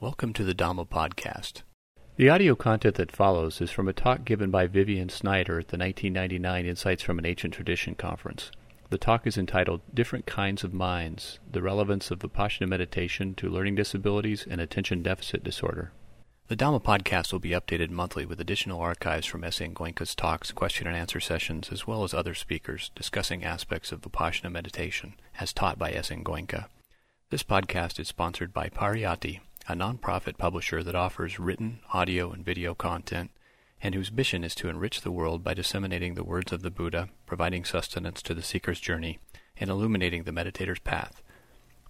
Welcome to the Dhamma Podcast. The audio content that follows is from a talk given by Vivian Snyder at the 1999 Insights from an Ancient Tradition conference. The talk is entitled Different Kinds of Minds The Relevance of Vipassana Meditation to Learning Disabilities and Attention Deficit Disorder. The Dhamma Podcast will be updated monthly with additional archives from S.N. Goenka's talks, question and answer sessions, as well as other speakers discussing aspects of Vipassana meditation as taught by S.N. Goenka. This podcast is sponsored by Pariyatti a nonprofit publisher that offers written, audio, and video content, and whose mission is to enrich the world by disseminating the words of the Buddha, providing sustenance to the seeker's journey, and illuminating the meditator's path.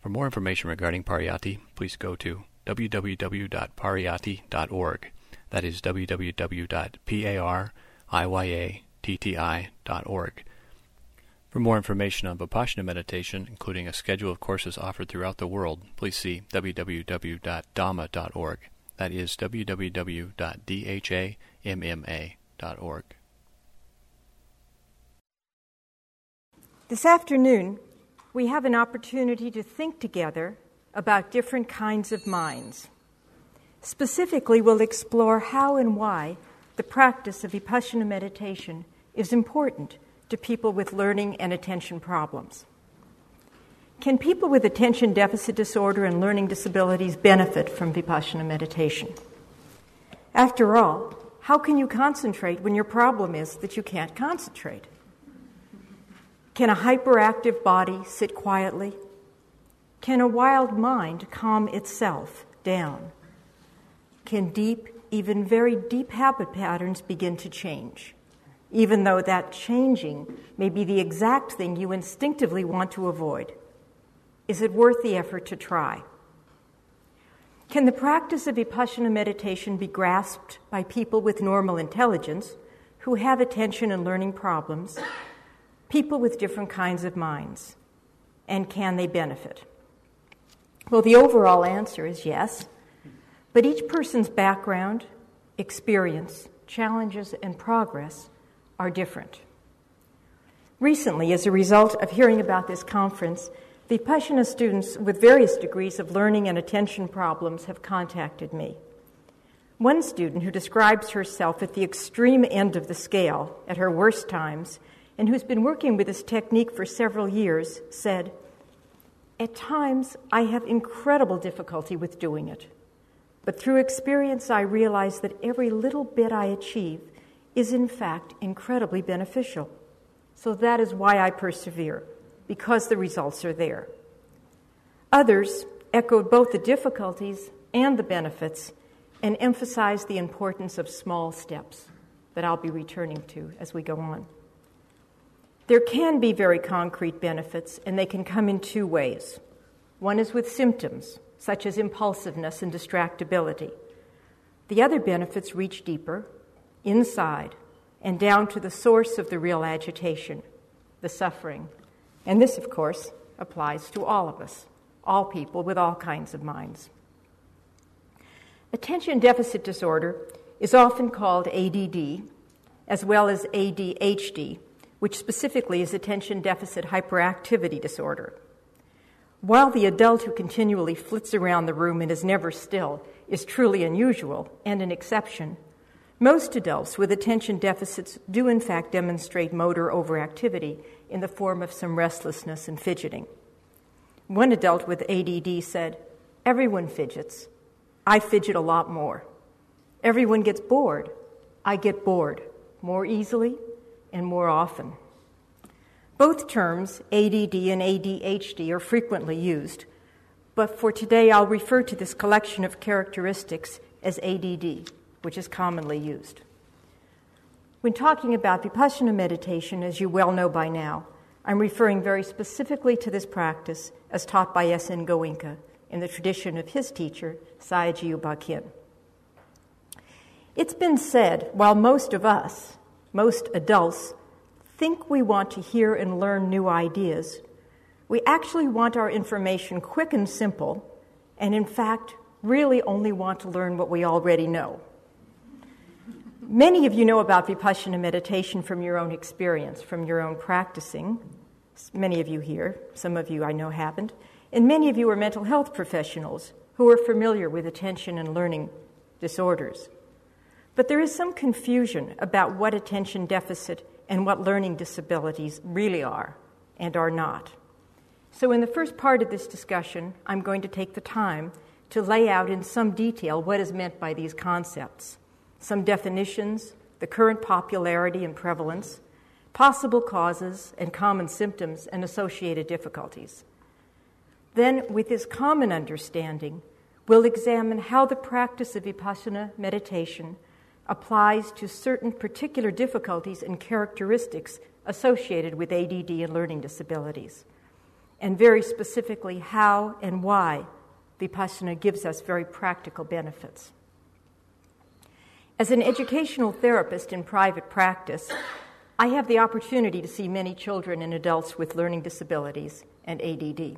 For more information regarding Pariyatti, please go to www.pariyatti.org. That is www.pariyatti.org. For more information on Vipassana meditation, including a schedule of courses offered throughout the world, please see www.dhamma.org. That is www.dhamma.org. This afternoon, we have an opportunity to think together about different kinds of minds. Specifically, we'll explore how and why the practice of Vipassana meditation is important to people with learning and attention problems. Can people with attention deficit disorder and learning disabilities benefit from Vipassana meditation? After all, how can you concentrate when your problem is that you can't concentrate? Can a hyperactive body sit quietly? Can a wild mind calm itself down? Can deep, even very deep habit patterns begin to change? Even though that changing may be the exact thing you instinctively want to avoid? Is it worth the effort to try? Can the practice of Vipassana meditation be grasped by people with normal intelligence who have attention and learning problems, people with different kinds of minds? And can they benefit? Well, the overall answer is yes, but each person's background, experience, challenges, and progress are different. Recently, as a result of hearing about this conference, Vipassana students with various degrees of learning and attention problems have contacted me. One student who describes herself at the extreme end of the scale, at her worst times, and who's been working with this technique for several years, said, At times, I have incredible difficulty with doing it. But through experience, I realize that every little bit I achieve is in fact incredibly beneficial. So that is why I persevere, because the results are there. Others echoed both the difficulties and the benefits and emphasized the importance of small steps that I'll be returning to as we go on. There can be very concrete benefits, and they can come in two ways. One is with symptoms, such as impulsiveness and distractibility. The other benefits reach deeper inside and down to the source of the real agitation, the suffering. And this, of course, applies to all of us, all people with all kinds of minds. Attention deficit disorder is often called ADD, as well as ADHD, which specifically is attention deficit hyperactivity disorder. While the adult who continually flits around the room and is never still is truly unusual and an exception, most adults with attention deficits do, in fact, demonstrate motor overactivity in the form of some restlessness and fidgeting. One adult with ADD said, Everyone fidgets. I fidget a lot more. Everyone gets bored. I get bored more easily and more often. Both terms, ADD and ADHD, are frequently used, but for today I'll refer to this collection of characteristics as ADD which is commonly used. When talking about Vipassana meditation, as you well know by now, I'm referring very specifically to this practice as taught by S.N. Goenka in the tradition of his teacher, Sayagyi U Ba Khin. It's been said, while most of us, most adults, think we want to hear and learn new ideas, we actually want our information quick and simple, and in fact, really only want to learn what we already know. Many of you know about Vipassana meditation from your own experience, from your own practicing. Many of you here, some of you I know haven't. And many of you are mental health professionals who are familiar with attention and learning disorders. But there is some confusion about what attention deficit and what learning disabilities really are and are not. So, in the first part of this discussion, I'm going to take the time to lay out in some detail what is meant by these concepts, some definitions, the current popularity and prevalence, possible causes and common symptoms and associated difficulties. Then, with this common understanding, we'll examine how the practice of vipassana meditation applies to certain particular difficulties and characteristics associated with ADD and learning disabilities, and very specifically how and why Vipassana gives us very practical benefits. As an educational therapist in private practice, I have the opportunity to see many children and adults with learning disabilities and ADD.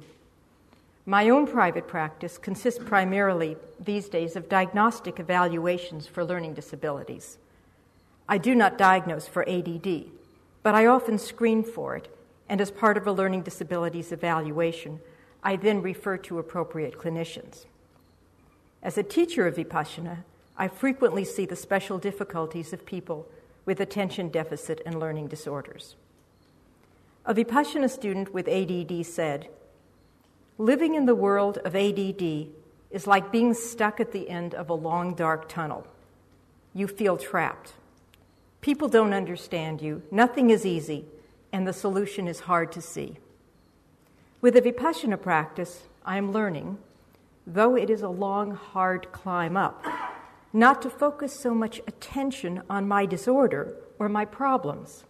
My own private practice consists primarily these days of diagnostic evaluations for learning disabilities. I do not diagnose for ADD, but I often screen for it, and as part of a learning disabilities evaluation, I then refer to appropriate clinicians. As a teacher of Vipassana, I frequently see the special difficulties of people with attention deficit and learning disorders. A Vipassana student with ADD said, Living in the world of ADD is like being stuck at the end of a long, dark tunnel. You feel trapped. People don't understand you, nothing is easy, and the solution is hard to see. With the Vipassana practice, I am learning, though it is a long, hard climb up, not to focus so much attention on my disorder or my problems,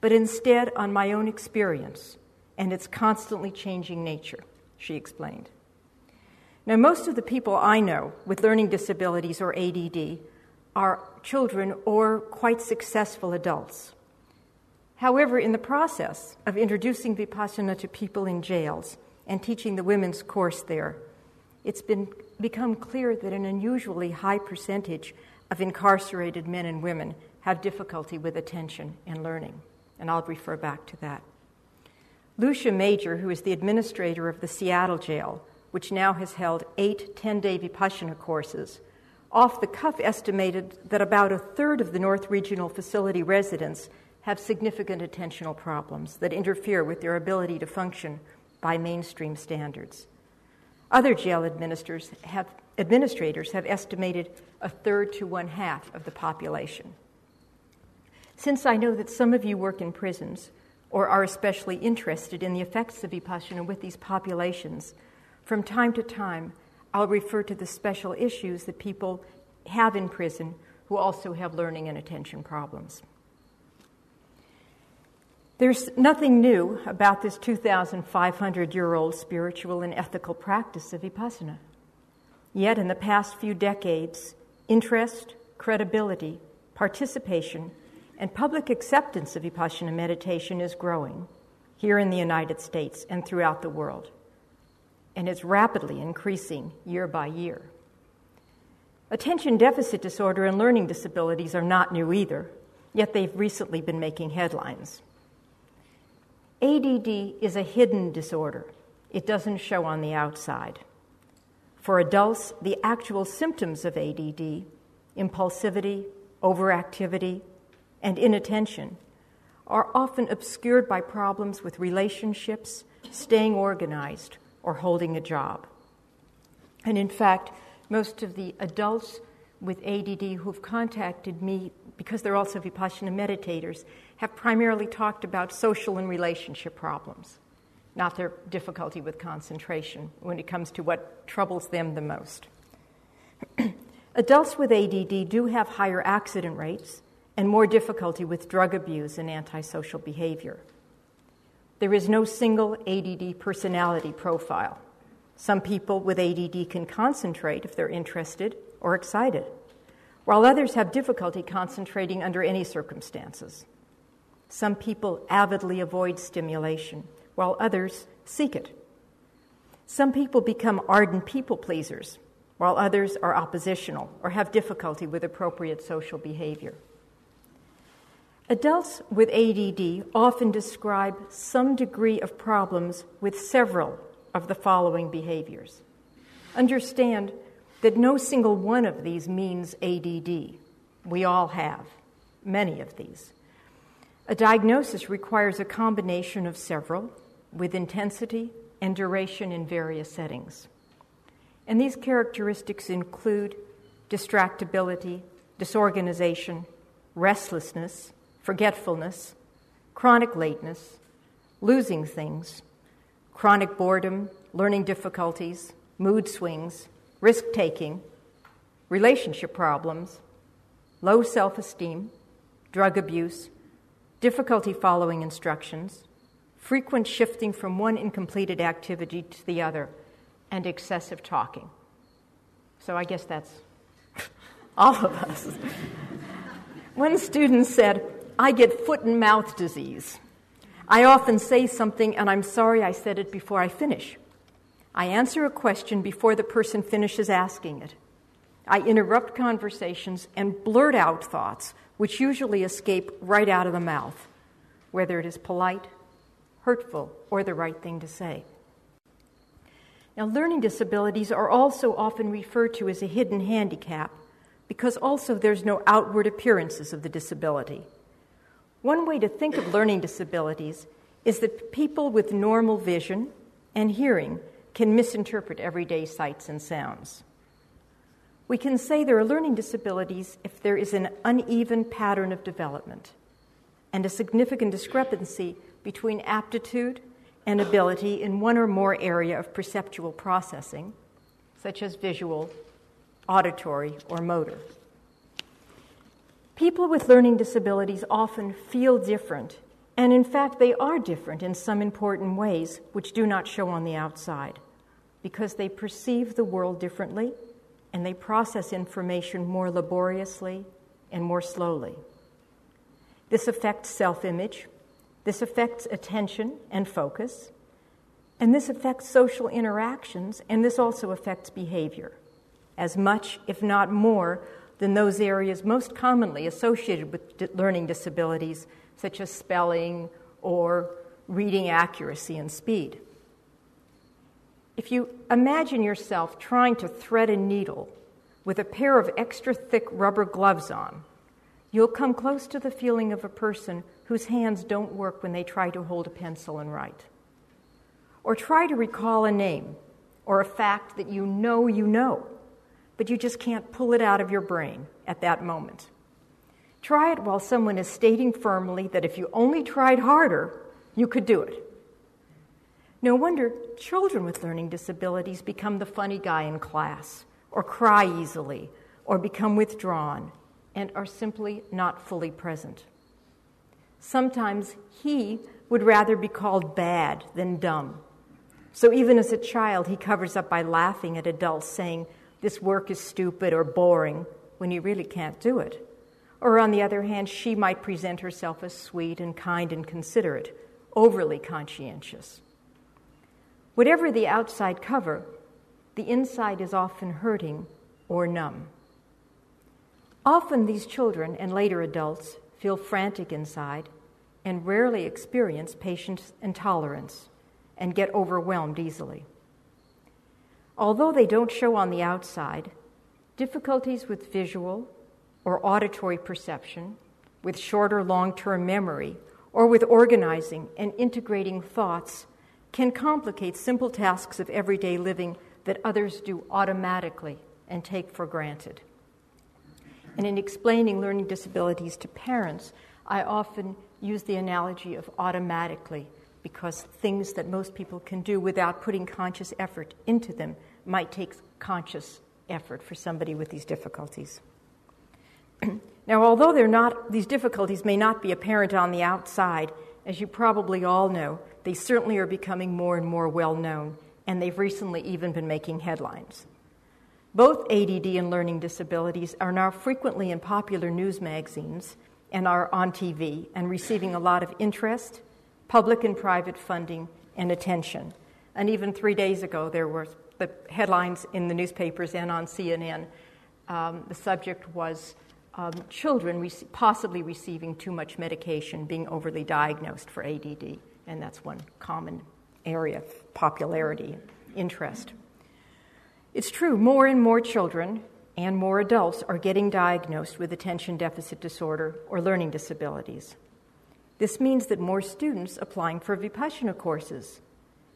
but instead on my own experience and its constantly changing nature, she explained. Now, most of the people I know with learning disabilities or ADD are children or quite successful adults. However, in the process of introducing Vipassana to people in jails and teaching the women's course there, it's been, become clear that an unusually high percentage of incarcerated men and women have difficulty with attention and learning. And I'll refer back to that. Lucia Meijer, who is the administrator of the Seattle jail, which now has held eight 10 day Vipassana courses, off the cuff estimated that about a third of the North Regional Facility residents have significant attentional problems that interfere with their ability to function by mainstream standards. Other jail administrators have, administrators have estimated a third to one half of the population. Since I know that some of you work in prisons or are especially interested in the effects of Vipassana with these populations, from time to time I'll refer to the special issues that people have in prison who also have learning and attention problems. There's nothing new about this 2,500 year old spiritual and ethical practice of Vipassana. Yet, in the past few decades, interest, credibility, participation, and public acceptance of Vipassana meditation is growing here in the United States and throughout the world. And it's rapidly increasing year by year. Attention deficit disorder and learning disabilities are not new either, yet they've recently been making headlines. ADD is a hidden disorder, it doesn't show on the outside. For adults, the actual symptoms of ADD, impulsivity, overactivity, and inattention, are often obscured by problems with relationships, staying organized, or holding a job. And in fact, most of the adults with ADD who've contacted me, because they're also Vipassana meditators, have primarily talked about social and relationship problems, not their difficulty with concentration when it comes to what troubles them the most. Adults with ADD do have higher accident rates and more difficulty with drug abuse and antisocial behavior. There is no single ADD personality profile. Some people with ADD can concentrate if they're interested or excited, while others have difficulty concentrating under any circumstances. Some people avidly avoid stimulation, while others seek it. Some people become ardent people pleasers, while others are oppositional or have difficulty with appropriate social behavior. Adults with ADD often describe some degree of problems with several of the following behaviors. Understand that no single one of these means ADD. We all have many of these. A diagnosis requires a combination of several, with intensity and duration in various settings. And these characteristics include distractibility, disorganization, restlessness, forgetfulness, chronic lateness, losing things, chronic boredom, learning difficulties, mood swings, risk taking, relationship problems, low self esteem, drug abuse, difficulty following instructions, frequent shifting from one incompleted activity to the other, and excessive talking. So I guess that's all of us. One student said, I get foot and mouth disease. I often say something and I'm sorry I said it before I finish. I answer a question before the person finishes asking it. I interrupt conversations and blurt out thoughts, which usually escape right out of the mouth, whether it is polite, hurtful, or the right thing to say. Now, learning disabilities are also often referred to as a hidden handicap because also there's no outward appearances of the disability. One way to think of learning disabilities is that people with normal vision and hearing can misinterpret everyday sights and sounds. We can say there are learning disabilities if there is an uneven pattern of development and a significant discrepancy between aptitude and ability in one or more area of perceptual processing, such as visual, auditory, or motor. People with learning disabilities often feel different, and in fact, they are different in some important ways which do not show on the outside because they perceive the world differently and they process information more laboriously and more slowly. This affects self image, this affects attention and focus, and this affects social interactions, and this also affects behavior, as much, if not more, than those areas most commonly associated with learning disabilities, such as spelling or reading accuracy and speed. If you imagine yourself trying to thread a needle with a pair of extra thick rubber gloves on, you'll come close to the feeling of a person whose hands don't work when they try to hold a pencil and write. Or try to recall a name or a fact that you know you know but you just can't pull it out of your brain at that moment. Try it while someone is stating firmly that if you only tried harder, you could do it. No wonder children with learning disabilities become the funny guy in class, or cry easily, or become withdrawn, and are simply not fully present. Sometimes he would rather be called bad than dumb. So even as a child, he covers up by laughing at adults saying, this work is stupid or boring when you really can't do it. Or on the other hand, she might present herself as sweet and kind and considerate, overly conscientious. Whatever the outside cover, the inside is often hurting or numb. Often these children and later adults feel frantic inside and rarely experience patience and tolerance and get overwhelmed easily. Although they don't show on the outside, difficulties with visual or auditory perception, with short or long term memory, or with organizing and integrating thoughts can complicate simple tasks of everyday living that others do automatically and take for granted. And in explaining learning disabilities to parents, I often use the analogy of automatically because things that most people can do without putting conscious effort into them might take conscious effort for somebody with these difficulties. now, although they're not, these difficulties may not be apparent on the outside, as you probably all know, they certainly are becoming more and more well known, and they've recently even been making headlines. Both ADD and learning disabilities are now frequently in popular news magazines and are on TV and receiving a lot of interest public and private funding and attention. And even three days ago, there were the headlines in the newspapers and on CNN. Um, the subject was um, children re- possibly receiving too much medication, being overly diagnosed for ADD, and that's one common area of popularity, interest. It's true, more and more children and more adults are getting diagnosed with attention deficit disorder or learning disabilities. This means that more students applying for Vipassana courses,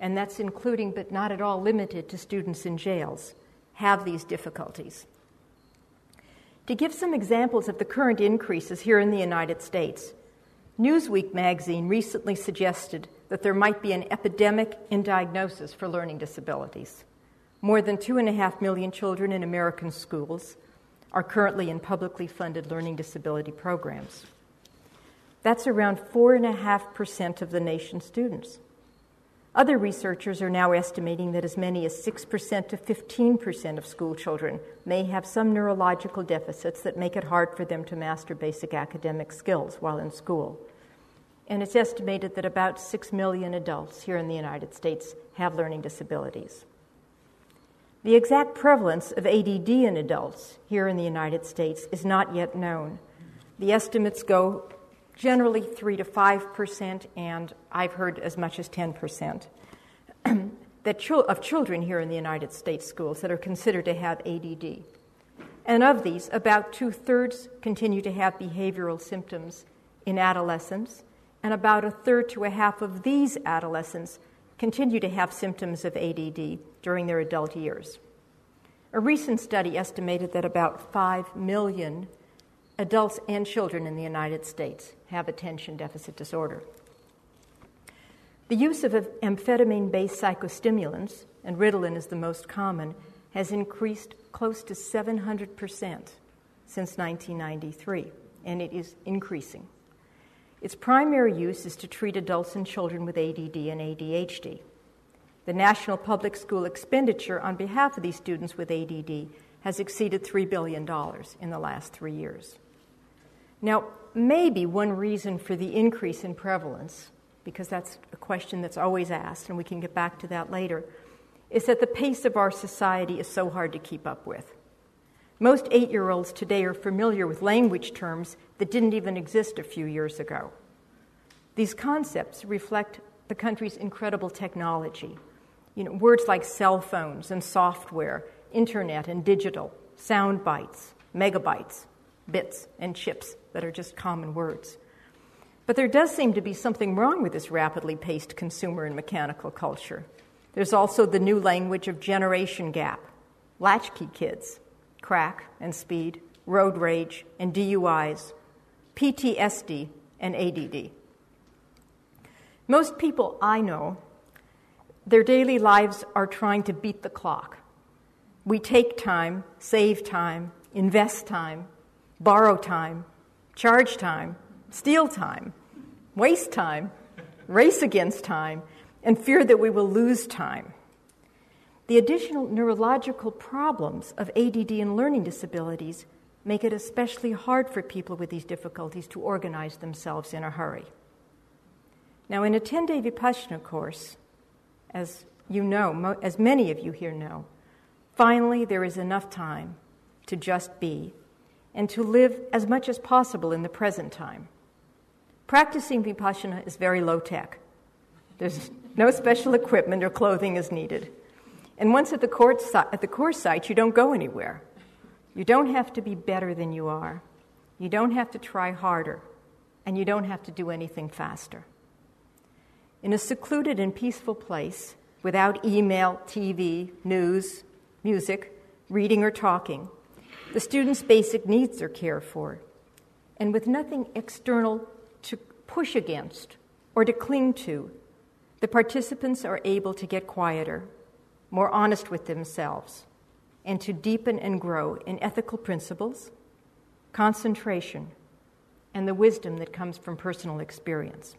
and that's including but not at all limited to students in jails, have these difficulties. To give some examples of the current increases here in the United States, Newsweek magazine recently suggested that there might be an epidemic in diagnosis for learning disabilities. More than two and a half million children in American schools are currently in publicly funded learning disability programs. That's around 4.5% of the nation's students. Other researchers are now estimating that as many as 6% to 15% of school children may have some neurological deficits that make it hard for them to master basic academic skills while in school. And it's estimated that about 6 million adults here in the United States have learning disabilities. The exact prevalence of ADD in adults here in the United States is not yet known. The estimates go generally 3 to 5 percent, and I've heard as much as 10 percent of children here in the United States schools that are considered to have ADD. And of these, about two thirds continue to have behavioral symptoms in adolescence, and about a third to a half of these adolescents continue to have symptoms of ADD during their adult years. A recent study estimated that about 5 million adults and children in the United States have attention deficit disorder. The use of amphetamine based psychostimulants, and Ritalin is the most common, has increased close to 700% since 1993, and it is increasing. Its primary use is to treat adults and children with ADD and ADHD. The national public school expenditure on behalf of these students with ADD has exceeded $3 billion in the last three years. Now, maybe one reason for the increase in prevalence, because that's a question that's always asked, and we can get back to that later, is that the pace of our society is so hard to keep up with. Most eight year olds today are familiar with language terms that didn't even exist a few years ago. These concepts reflect the country's incredible technology. You know, words like cell phones and software, internet and digital, sound bites, megabytes, bits, and chips that are just common words. But there does seem to be something wrong with this rapidly paced consumer and mechanical culture. There's also the new language of generation gap, latchkey kids, crack and speed, road rage and DUIs, PTSD and ADD. Most people I know, their daily lives are trying to beat the clock. We take time, save time, invest time, borrow time, charge time, steal time, waste time, race against time, and fear that we will lose time. The additional neurological problems of ADD and learning disabilities make it especially hard for people with these difficulties to organize themselves in a hurry. Now, in a 10 day Vipassana course, as you know, as many of you here know, finally there is enough time to just be and to live as much as possible in the present time. Practicing Vipassana is very low tech. There's no special equipment or clothing is needed. And once at the, court, at the course site, you don't go anywhere. You don't have to be better than you are. You don't have to try harder. And you don't have to do anything faster. In a secluded and peaceful place, without email, TV, news, music, reading, or talking, the student's basic needs are cared for. And with nothing external to push against or to cling to, the participants are able to get quieter more honest with themselves, and to deepen and grow in ethical principles, concentration, and the wisdom that comes from personal experience.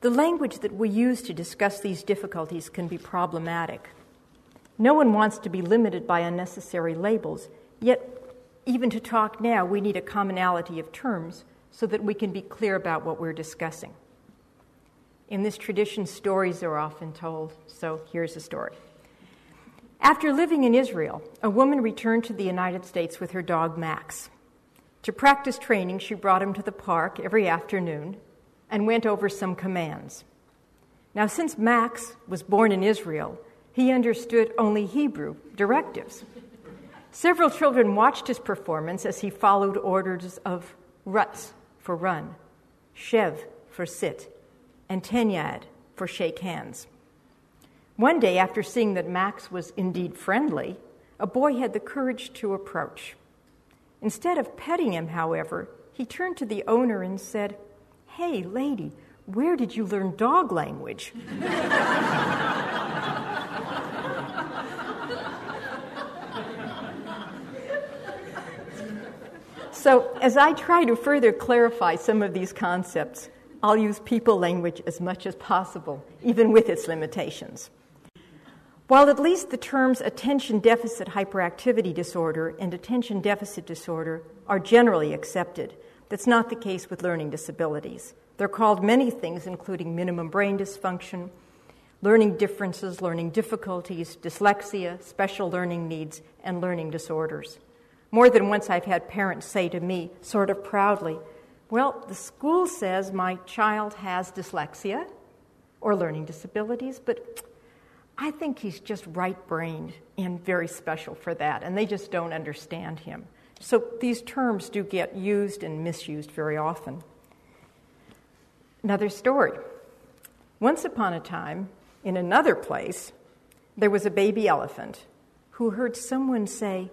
The language that we use to discuss these difficulties can be problematic. No one wants to be limited by unnecessary labels, yet, even to talk now, we need a commonality of terms so that we can be clear about what we're discussing. In this tradition, stories are often told, so here's a story. After living in Israel, a woman returned to the United States with her dog Max. To practice training, she brought him to the park every afternoon and went over some commands. Now, since Max was born in Israel, He understood only Hebrew directives. Several children watched his performance as he followed orders of Rutz for run, Shev for sit, and Tenyad for shake hands. One day, after seeing that Max was indeed friendly, a boy had the courage to approach. Instead of petting him, however, he turned to the owner and said, Hey, lady, where did you learn dog language? so, as I try to further clarify some of these concepts, I'll use people language as much as possible, even with its limitations. While at least the terms attention deficit hyperactivity disorder and attention deficit disorder are generally accepted, that's not the case with learning disabilities. They're called many things, including minimum brain dysfunction, learning differences, learning difficulties, dyslexia, special learning needs, and learning disorders. More than once, I've had parents say to me, sort of proudly, Well, the school says my child has dyslexia or learning disabilities, but I think he's just right brained and very special for that, and they just don't understand him. So these terms do get used and misused very often. Another story. Once upon a time, in another place, there was a baby elephant who heard someone say,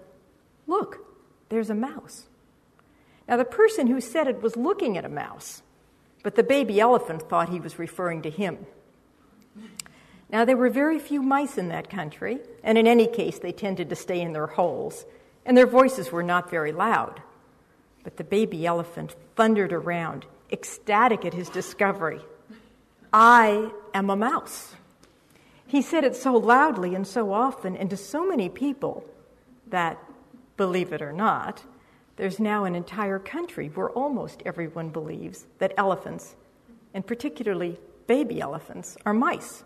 Look, there's a mouse. Now, the person who said it was looking at a mouse, but the baby elephant thought he was referring to him. Now, there were very few mice in that country, and in any case, they tended to stay in their holes, and their voices were not very loud. But the baby elephant thundered around, ecstatic at his discovery I am a mouse. He said it so loudly and so often, and to so many people, that, believe it or not, there's now an entire country where almost everyone believes that elephants, and particularly baby elephants, are mice.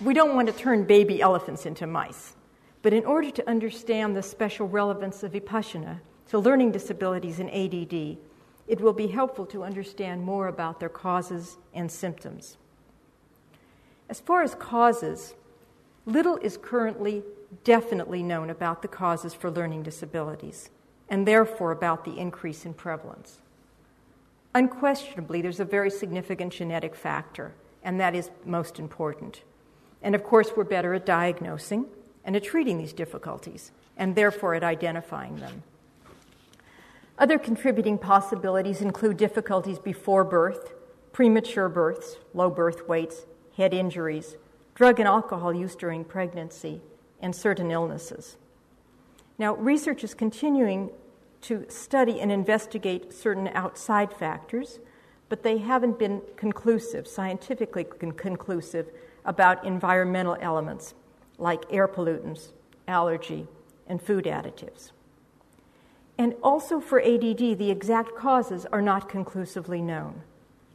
We don't want to turn baby elephants into mice. But in order to understand the special relevance of Vipassana to learning disabilities in ADD, it will be helpful to understand more about their causes and symptoms. As far as causes, little is currently definitely known about the causes for learning disabilities, and therefore about the increase in prevalence. Unquestionably, there's a very significant genetic factor, and that is most important. And of course, we're better at diagnosing and at treating these difficulties, and therefore at identifying them. Other contributing possibilities include difficulties before birth, premature births, low birth weights, head injuries, drug and alcohol use during pregnancy, and certain illnesses. Now, research is continuing to study and investigate certain outside factors, but they haven't been conclusive, scientifically conclusive, about environmental elements like air pollutants, allergy, and food additives. And also for ADD, the exact causes are not conclusively known.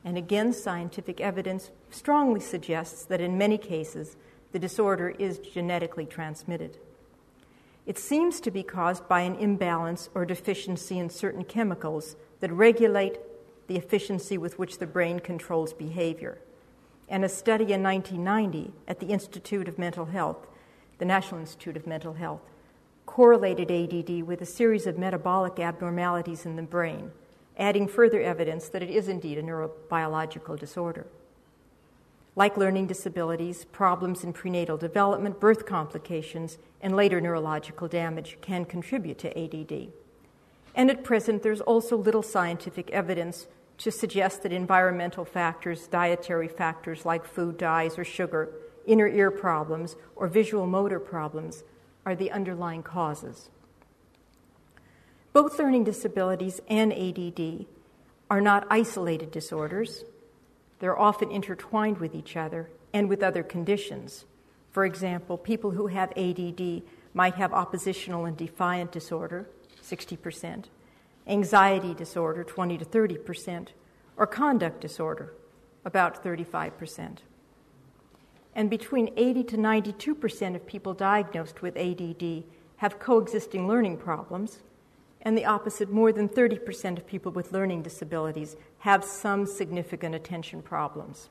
And again, scientific evidence strongly suggests that in many cases, the disorder is genetically transmitted. It seems to be caused by an imbalance or deficiency in certain chemicals that regulate the efficiency with which the brain controls behavior and a study in 1990 at the Institute of Mental Health, the National Institute of Mental Health, correlated ADD with a series of metabolic abnormalities in the brain, adding further evidence that it is indeed a neurobiological disorder. Like learning disabilities, problems in prenatal development, birth complications, and later neurological damage can contribute to ADD. And at present, there's also little scientific evidence to suggest that environmental factors, dietary factors like food dyes or sugar, inner ear problems, or visual motor problems are the underlying causes. Both learning disabilities and ADD are not isolated disorders. They're often intertwined with each other and with other conditions. For example, people who have ADD might have oppositional and defiant disorder, 60%, anxiety disorder, 20 to 30 percent, or conduct disorder, about 35 percent. And between 80 to 92 percent of people diagnosed with ADD have coexisting learning problems, and the opposite, more than 30 percent of people with learning disabilities have some significant attention problems.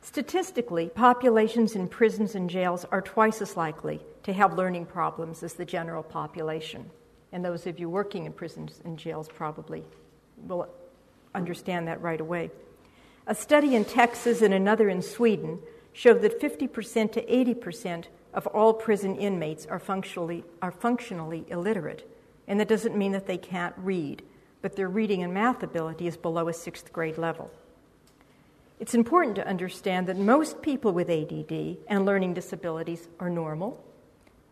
Statistically, populations in prisons and jails are twice as likely to have learning problems as the general population. And those of you working in prisons and jails probably will understand that right away. A study in Texas and another in Sweden showed that 50% to 80% of all prison inmates are functionally, are functionally illiterate. And that doesn't mean that they can't read, but their reading and math ability is below a sixth grade level. It's important to understand that most people with ADD and learning disabilities are normal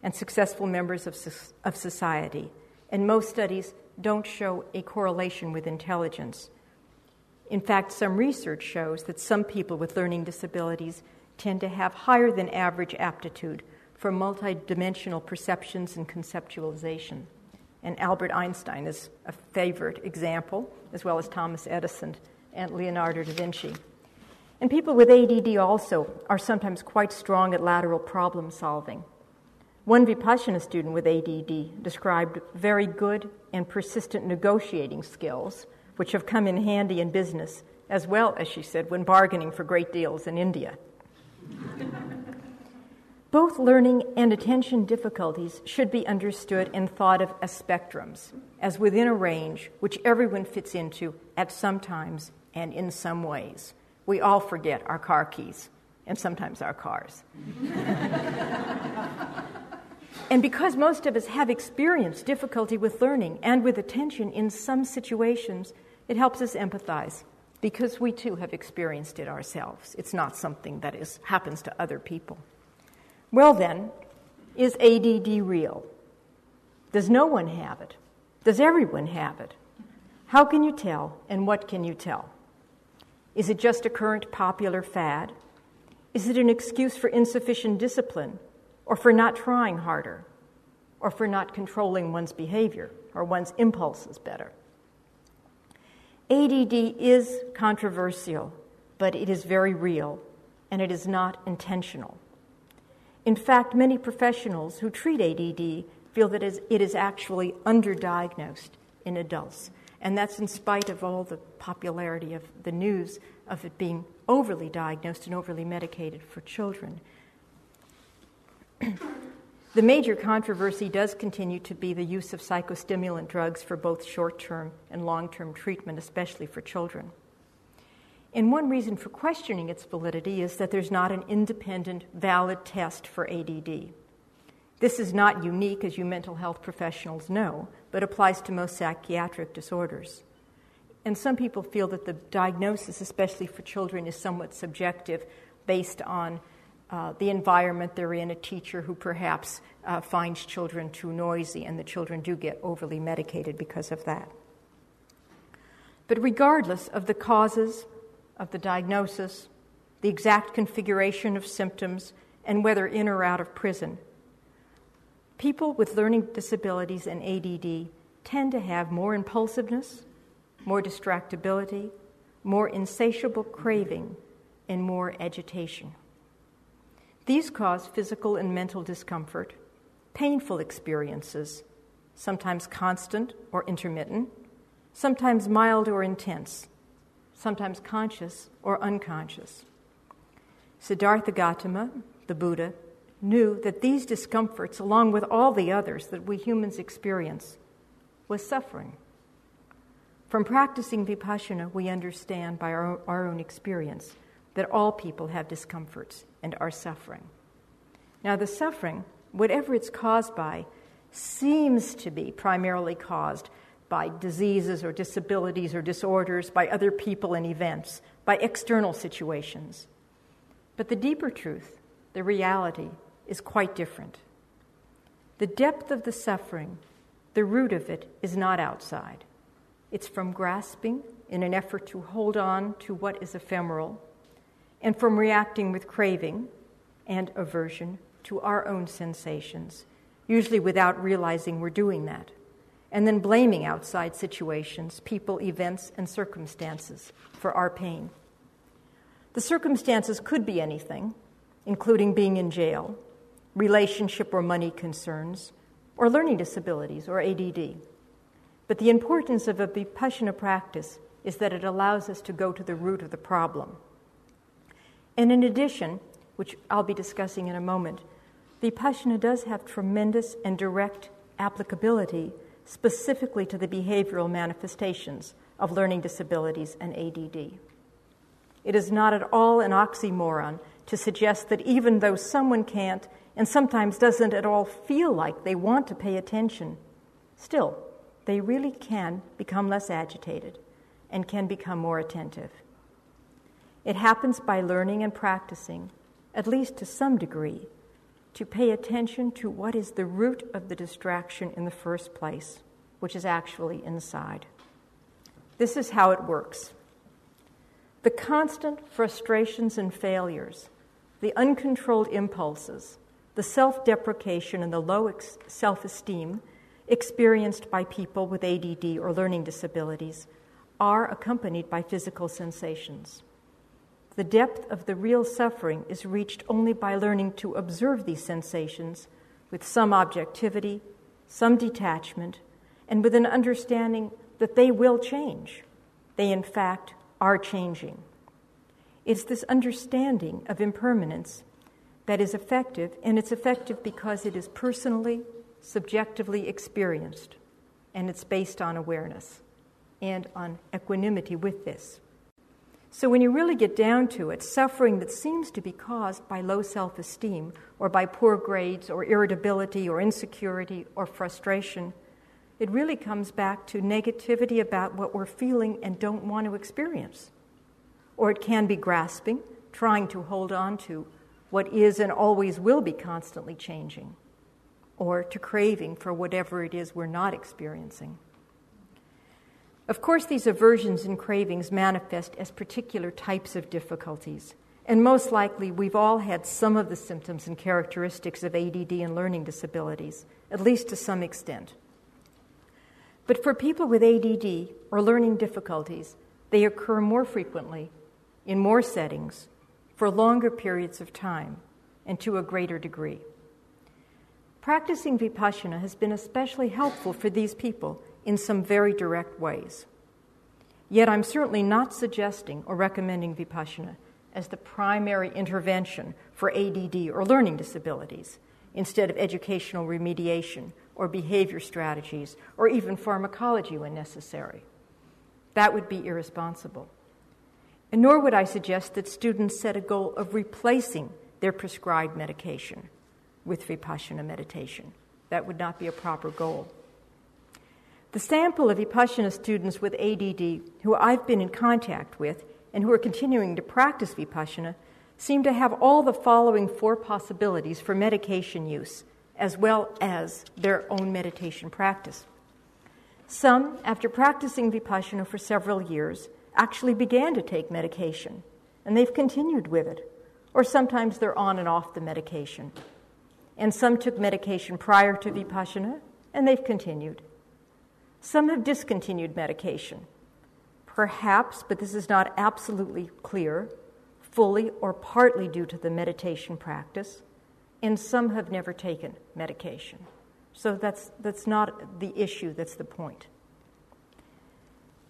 and successful members of, of society, and most studies don't show a correlation with intelligence. In fact, some research shows that some people with learning disabilities tend to have higher than average aptitude for multidimensional perceptions and conceptualization. And Albert Einstein is a favorite example, as well as Thomas Edison and Leonardo da Vinci. And people with ADD also are sometimes quite strong at lateral problem solving. One Vipassana student with ADD described very good and persistent negotiating skills, which have come in handy in business, as well as she said, when bargaining for great deals in India. Both learning and attention difficulties should be understood and thought of as spectrums, as within a range which everyone fits into at some times and in some ways we all forget our car keys and sometimes our cars. and because most of us have experienced difficulty with learning and with attention in some situations, it helps us empathize because we too have experienced it ourselves. It's not something that is, happens to other people. Well, then, is ADD real? Does no one have it? Does everyone have it? How can you tell, and what can you tell? Is it just a current popular fad? Is it an excuse for insufficient discipline, or for not trying harder, or for not controlling one's behavior or one's impulses better? ADD is controversial, but it is very real, and it is not intentional. In fact, many professionals who treat ADD feel that it is actually underdiagnosed in adults and that's in spite of all the popularity of the news of it being overly diagnosed and overly medicated for children. the major controversy does continue to be the use of psychostimulant drugs for both short term and long term treatment, especially for children. And one reason for questioning its validity is that there's not an independent, valid test for ADD. This is not unique, as you mental health professionals know, but applies to most psychiatric disorders. And some people feel that the diagnosis, especially for children, is somewhat subjective based on uh, the environment they're in, a teacher who perhaps uh, finds children too noisy, and the children do get overly medicated because of that. But regardless of the causes of the diagnosis, the exact configuration of symptoms, and whether in or out of prison, People with learning disabilities and ADD tend to have more impulsiveness, more distractibility, more insatiable craving, and more agitation. These cause physical and mental discomfort, painful experiences, sometimes constant or intermittent, sometimes mild or intense, sometimes conscious or unconscious. Siddhartha Gautama, the Buddha, knew that these discomforts, along with all the others that we humans experience, was suffering. From practicing vipassana, we understand by our, our own experience that all people have discomforts and are suffering. Now, the suffering, whatever it's caused by, seems to be primarily caused by diseases or disabilities or disorders, by other people and events, by external situations. But the deeper truth, the reality, is quite different. The depth of the suffering, the root of it, is not outside. It's from grasping in an effort to hold on to what is ephemeral, and from reacting with craving and aversion to our own sensations, usually without realizing we're doing that, and then blaming outside situations, people, events, and circumstances for our pain. The circumstances could be anything, including being in jail, relationship or money concerns, or learning disabilities or ADD. But the importance of a vipassana practice is that it allows us to go to the root of the problem. And in addition, which I'll be discussing in a moment, Vipassana does have tremendous and direct applicability specifically to the behavioral manifestations of learning disabilities and ADD. It is not at all an oxymoron to suggest that even though someone can't and sometimes doesn't at all feel like they want to pay attention, still, they really can become less agitated and can become more attentive. It happens by learning and practicing, at least to some degree, to pay attention to what is the root of the distraction in the first place, which is actually inside. This is how it works the constant frustrations and failures, the uncontrolled impulses, the self deprecation, and the low ex- self esteem experienced by people with ADD or learning disabilities are accompanied by physical sensations. The depth of the real suffering is reached only by learning to observe these sensations with some objectivity, some detachment, and with an understanding that they will change. They, in fact, are changing. It's this understanding of impermanence that is effective, and it's effective because it is personally, subjectively experienced, and it's based on awareness and on equanimity with this. So, when you really get down to it, suffering that seems to be caused by low self esteem or by poor grades or irritability or insecurity or frustration, it really comes back to negativity about what we're feeling and don't want to experience. Or it can be grasping, trying to hold on to what is and always will be constantly changing, or to craving for whatever it is we're not experiencing. Of course, these aversions and cravings manifest as particular types of difficulties, and most likely we've all had some of the symptoms and characteristics of ADD and learning disabilities, at least to some extent. But for people with ADD or learning difficulties, they occur more frequently, in more settings, for longer periods of time, and to a greater degree. Practicing vipassana has been especially helpful for these people in some very direct ways. Yet I'm certainly not suggesting or recommending Vipassana as the primary intervention for ADD or learning disabilities instead of educational remediation or behavior strategies or even pharmacology when necessary. That would be irresponsible. And nor would I suggest that students set a goal of replacing their prescribed medication with Vipassana meditation. That would not be a proper goal. The sample of Vipassana students with ADD who I've been in contact with and who are continuing to practice Vipassana seem to have all the following four possibilities for medication use, as well as their own meditation practice. Some, after practicing Vipassana for several years, actually began to take medication, and they've continued with it, or sometimes they're on and off the medication. And some took medication prior to Vipassana, and they've continued. Some have discontinued medication. Perhaps, but this is not absolutely clear, fully or partly due to the meditation practice, and some have never taken medication. So that's, that's not the issue, that's the point.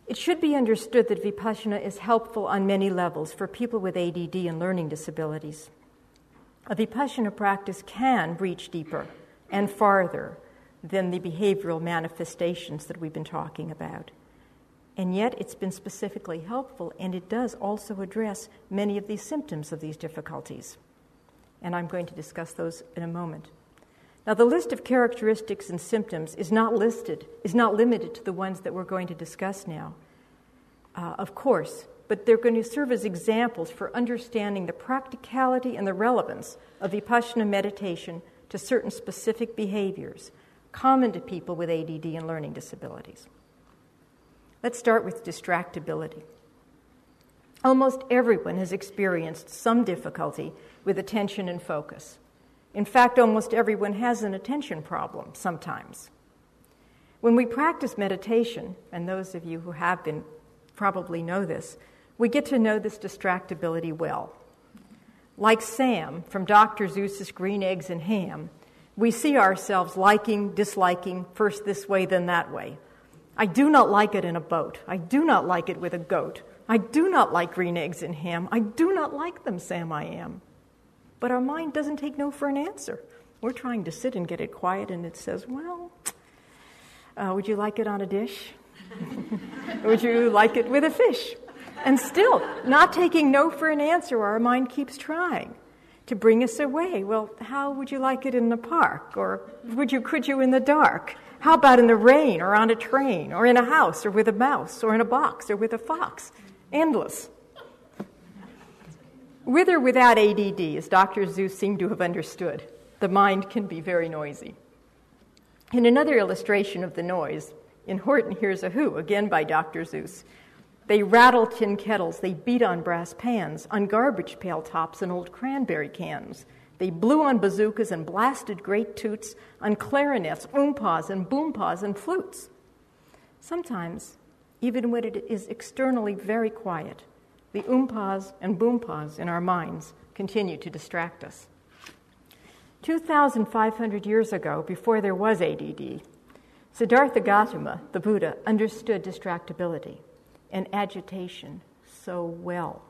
It should be understood that Vipassana is helpful on many levels for people with ADD and learning disabilities. A Vipassana practice can reach deeper and farther than the behavioral manifestations that we've been talking about. And yet, it's been specifically helpful, and it does also address many of these symptoms of these difficulties. And I'm going to discuss those in a moment. Now, the list of characteristics and symptoms is not listed, is not limited to the ones that we're going to discuss now, uh, of course, but they're going to serve as examples for understanding the practicality and the relevance of Vipassana meditation to certain specific behaviors common to people with ADD and learning disabilities. Let's start with distractibility. Almost everyone has experienced some difficulty with attention and focus. In fact, almost everyone has an attention problem sometimes. When we practice meditation, and those of you who have been probably know this, we get to know this distractibility well. Like Sam from Dr. Seuss's Green Eggs and Ham, we see ourselves liking, disliking, first this way, then that way. I do not like it in a boat. I do not like it with a goat. I do not like green eggs and ham. I do not like them, Sam, I am. But our mind doesn't take no for an answer. We're trying to sit and get it quiet, and it says, Well, uh, would you like it on a dish? would you like it with a fish? And still, not taking no for an answer, our mind keeps trying to bring us away. Well, how would you like it in the park? Or would you, could you in the dark? How about in the rain, or on a train, or in a house, or with a mouse, or in a box, or with a fox? Endless. With or without ADD, as Dr. Seuss seemed to have understood, the mind can be very noisy. In another illustration of the noise, in Horton Hears a Who, again by Dr. Seuss, they rattle tin kettles, they beat on brass pans, on garbage pail tops and old cranberry cans. They blew on bazookas and blasted great toots, on clarinets, oompas, and boompas and flutes. Sometimes, even when it is externally very quiet, the oompas and boompas in our minds continue to distract us. 2,500 years ago, before there was ADD, Siddhartha Gautama, the Buddha, understood distractibility and agitation so well.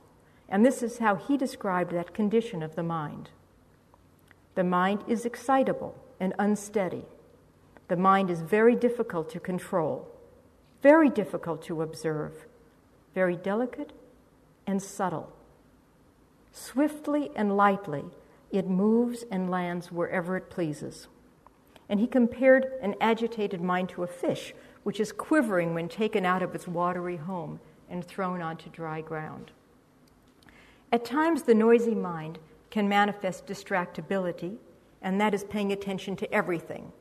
And this is how he described that condition of the mind. The mind is excitable and unsteady. The mind is very difficult to control, very difficult to observe, very delicate and subtle. Swiftly and lightly, it moves and lands wherever it pleases. And he compared an agitated mind to a fish, which is quivering when taken out of its watery home and thrown onto dry ground. At times, the noisy mind can manifest distractibility, and that is paying attention to everything,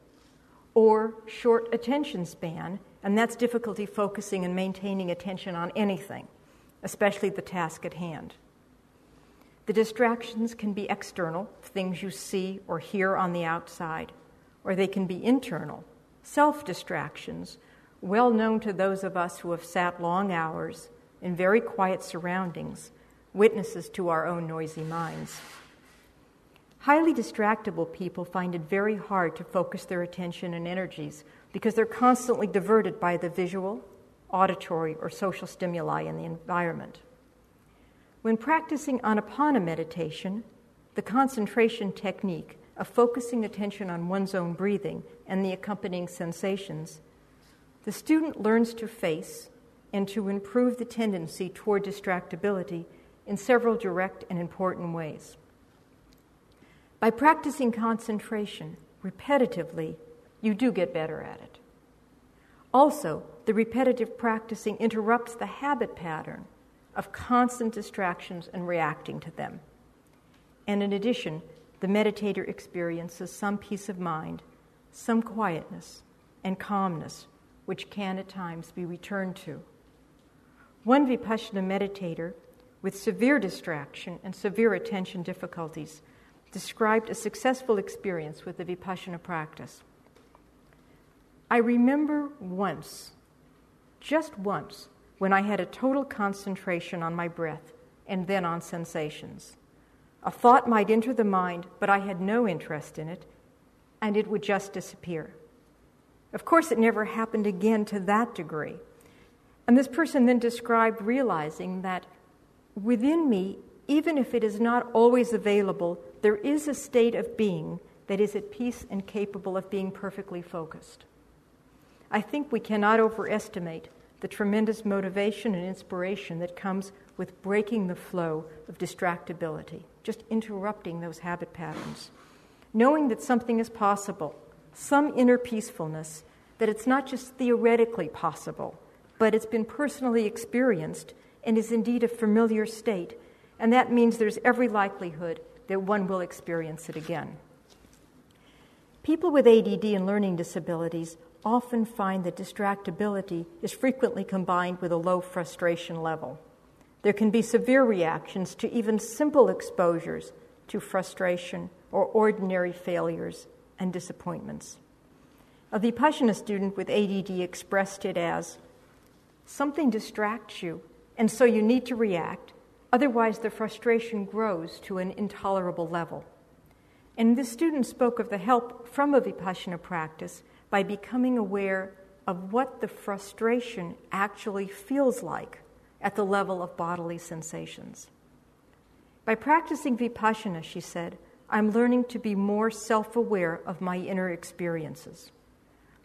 or short attention span, and that's difficulty focusing and maintaining attention on anything, especially the task at hand. The distractions can be external, things you see or hear on the outside, or they can be internal, self distractions, well known to those of us who have sat long hours in very quiet surroundings, witnesses to our own noisy minds. Highly distractible people find it very hard to focus their attention and energies because they're constantly diverted by the visual, auditory, or social stimuli in the environment. When practicing anapana meditation, the concentration technique of focusing attention on one's own breathing and the accompanying sensations, the student learns to face and to improve the tendency toward distractibility in several direct and important ways. By practicing concentration repetitively, you do get better at it. Also, the repetitive practicing interrupts the habit pattern of constant distractions and reacting to them. And in addition, the meditator experiences some peace of mind, some quietness, and calmness, which can at times be returned to. One Vipassana meditator with severe distraction and severe attention difficulties described a successful experience with the Vipassana practice. I remember once, just once, when I had a total concentration on my breath and then on sensations. A thought might enter the mind, but I had no interest in it, and it would just disappear. Of course, it never happened again to that degree. And this person then described realizing that within me, even if it is not always available, there is a state of being that is at peace and capable of being perfectly focused. I think we cannot overestimate the tremendous motivation and inspiration that comes with breaking the flow of distractibility, just interrupting those habit patterns. Knowing that something is possible, some inner peacefulness, that it's not just theoretically possible, but it's been personally experienced and is indeed a familiar state, and that means there's every likelihood that one will experience it again. People with ADD and learning disabilities often find that distractibility is frequently combined with a low frustration level. There can be severe reactions to even simple exposures to frustration or ordinary failures and disappointments. A Vipassana student with ADD expressed it as something distracts you, and so you need to react, otherwise, the frustration grows to an intolerable level. And this student spoke of the help from a Vipassana practice by becoming aware of what the frustration actually feels like at the level of bodily sensations. By practicing vipassana, she said, I'm learning to be more self aware of my inner experiences.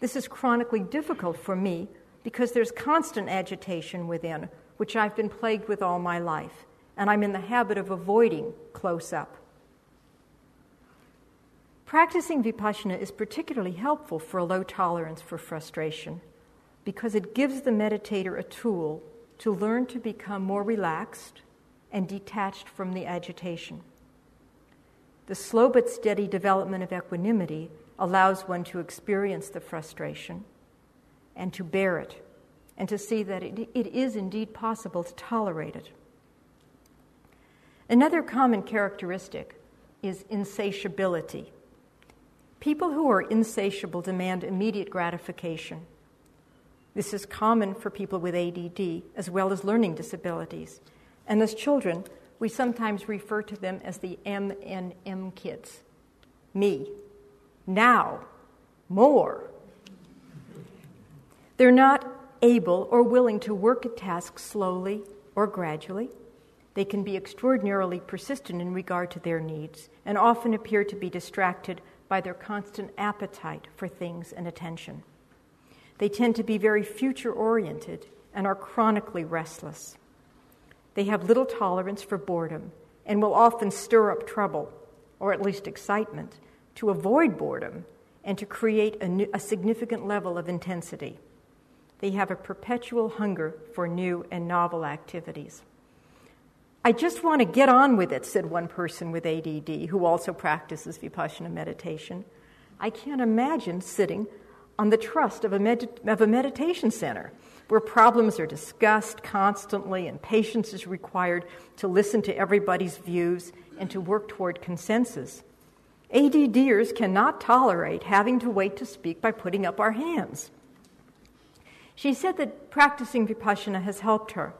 This is chronically difficult for me because there's constant agitation within, which I've been plagued with all my life, and I'm in the habit of avoiding close up. Practicing vipassana is particularly helpful for a low tolerance for frustration because it gives the meditator a tool to learn to become more relaxed and detached from the agitation. The slow but steady development of equanimity allows one to experience the frustration and to bear it and to see that it, it is indeed possible to tolerate it. Another common characteristic is insatiability. People who are insatiable demand immediate gratification. This is common for people with ADD as well as learning disabilities. And as children, we sometimes refer to them as the MNM kids. Me. Now. More. They're not able or willing to work a task slowly or gradually. They can be extraordinarily persistent in regard to their needs and often appear to be distracted by their constant appetite for things and attention. They tend to be very future oriented and are chronically restless. They have little tolerance for boredom and will often stir up trouble, or at least excitement, to avoid boredom and to create a, new, a significant level of intensity. They have a perpetual hunger for new and novel activities. I just want to get on with it, said one person with ADD who also practices vipassana meditation. I can't imagine sitting on the trust of a, med- of a meditation center where problems are discussed constantly and patience is required to listen to everybody's views and to work toward consensus. ADDers cannot tolerate having to wait to speak by putting up our hands. She said that practicing vipassana has helped her.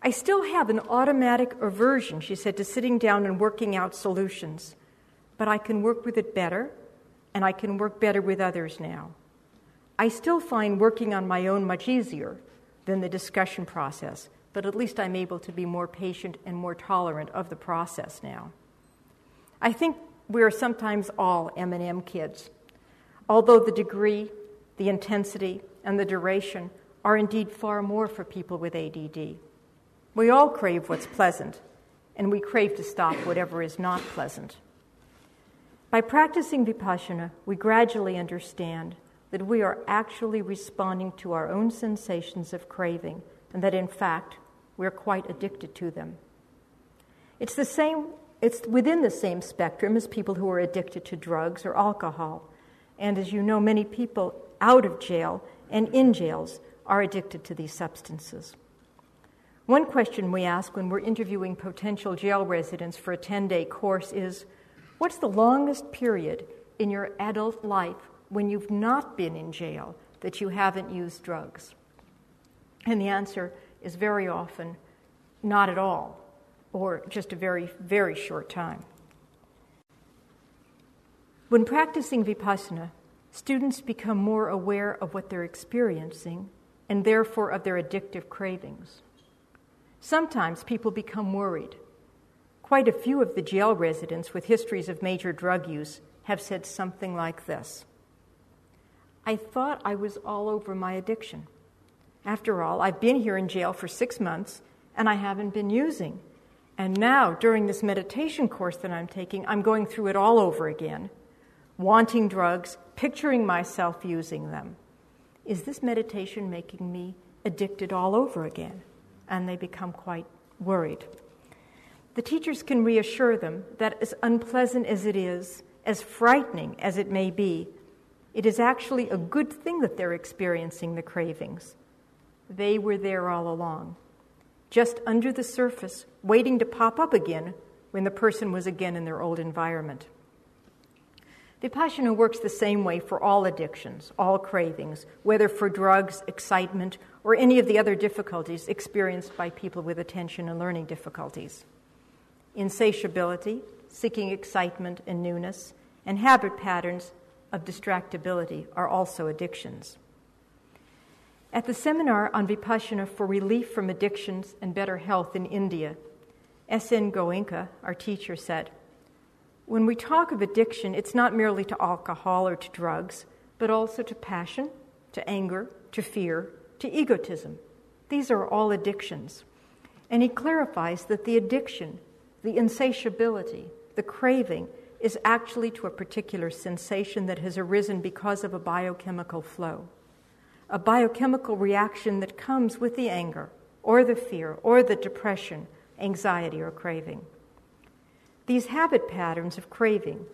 I still have an automatic aversion, she said, to sitting down and working out solutions, but I can work with it better, and I can work better with others now. I still find working on my own much easier than the discussion process, but at least I'm able to be more patient and more tolerant of the process now. I think we are sometimes all M&M kids, although the degree, the intensity, and the duration are indeed far more for people with ADD. We all crave what's pleasant, and we crave to stop whatever is not pleasant. By practicing vipassana, we gradually understand that we are actually responding to our own sensations of craving, and that in fact we're quite addicted to them. It's the same it's within the same spectrum as people who are addicted to drugs or alcohol. And as you know, many people out of jail and in jails are addicted to these substances. One question we ask when we're interviewing potential jail residents for a 10 day course is What's the longest period in your adult life when you've not been in jail that you haven't used drugs? And the answer is very often not at all, or just a very, very short time. When practicing vipassana, students become more aware of what they're experiencing and therefore of their addictive cravings. Sometimes people become worried. Quite a few of the jail residents with histories of major drug use have said something like this I thought I was all over my addiction. After all, I've been here in jail for six months and I haven't been using. And now, during this meditation course that I'm taking, I'm going through it all over again, wanting drugs, picturing myself using them. Is this meditation making me addicted all over again? And they become quite worried. The teachers can reassure them that, as unpleasant as it is, as frightening as it may be, it is actually a good thing that they're experiencing the cravings. They were there all along, just under the surface, waiting to pop up again when the person was again in their old environment. Vipassana works the same way for all addictions, all cravings, whether for drugs, excitement, or any of the other difficulties experienced by people with attention and learning difficulties. Insatiability, seeking excitement and newness, and habit patterns of distractibility are also addictions. At the seminar on Vipassana for relief from addictions and better health in India, S.N. Goenka, our teacher, said, When we talk of addiction, it's not merely to alcohol or to drugs, but also to passion, to anger, to fear, to egotism. These are all addictions. And he clarifies that the addiction, the insatiability, the craving, is actually to a particular sensation that has arisen because of a biochemical flow, a biochemical reaction that comes with the anger, or the fear, or the depression, anxiety, or craving. These habit patterns of craving,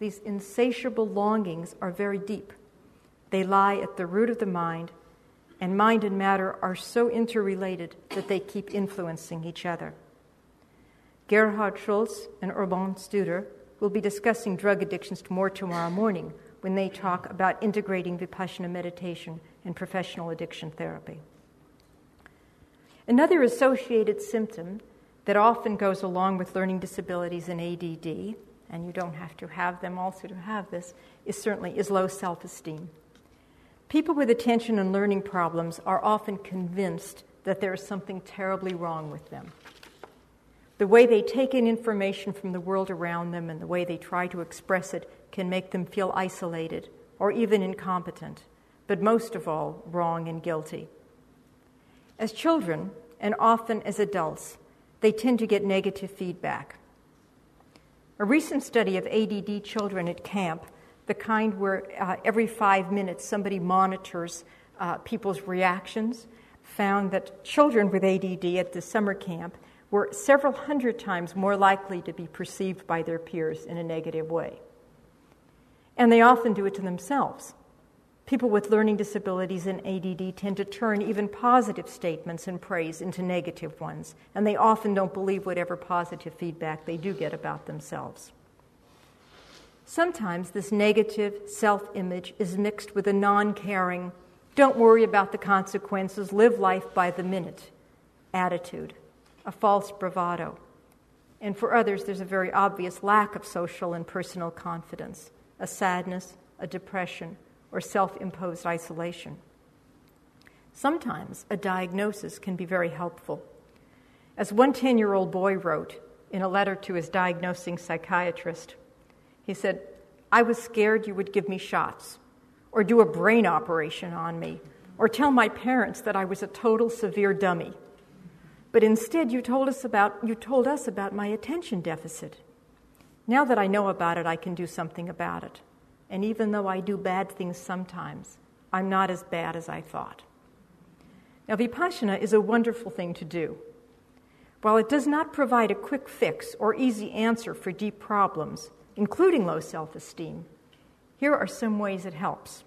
these insatiable longings, are very deep. They lie at the root of the mind, and mind and matter are so interrelated that they keep influencing each other. Gerhard Schultz and Urban Studer will be discussing drug addictions more tomorrow morning when they talk about integrating Vipassana meditation and professional addiction therapy. Another associated symptom that often goes along with learning disabilities and ADD, and you don't have to have them also to have this, is certainly is low self-esteem. People with attention and learning problems are often convinced that there is something terribly wrong with them. The way they take in information from the world around them and the way they try to express it can make them feel isolated or even incompetent, but most of all, wrong and guilty. As children, and often as adults, they tend to get negative feedback. A recent study of ADD children at camp, the kind where uh, every five minutes somebody monitors uh, people's reactions, found that children with ADD at the summer camp were several hundred times more likely to be perceived by their peers in a negative way. And they often do it to themselves. People with learning disabilities and ADD tend to turn even positive statements and praise into negative ones, and they often don't believe whatever positive feedback they do get about themselves. Sometimes this negative self image is mixed with a non caring, don't worry about the consequences, live life by the minute attitude a false bravado. And for others, there's a very obvious lack of social and personal confidence, a sadness, a depression, or self imposed isolation. Sometimes a diagnosis can be very helpful. As one 10 year old boy wrote in a letter to his diagnosing psychiatrist, he said, I was scared you would give me shots, or do a brain operation on me, or tell my parents that I was a total severe dummy. But instead, you told us about, you told us about my attention deficit. Now that I know about it, I can do something about it. And even though I do bad things sometimes, I'm not as bad as I thought. Now, Vipassana is a wonderful thing to do. While it does not provide a quick fix or easy answer for deep problems, including low self esteem, here are some ways it helps.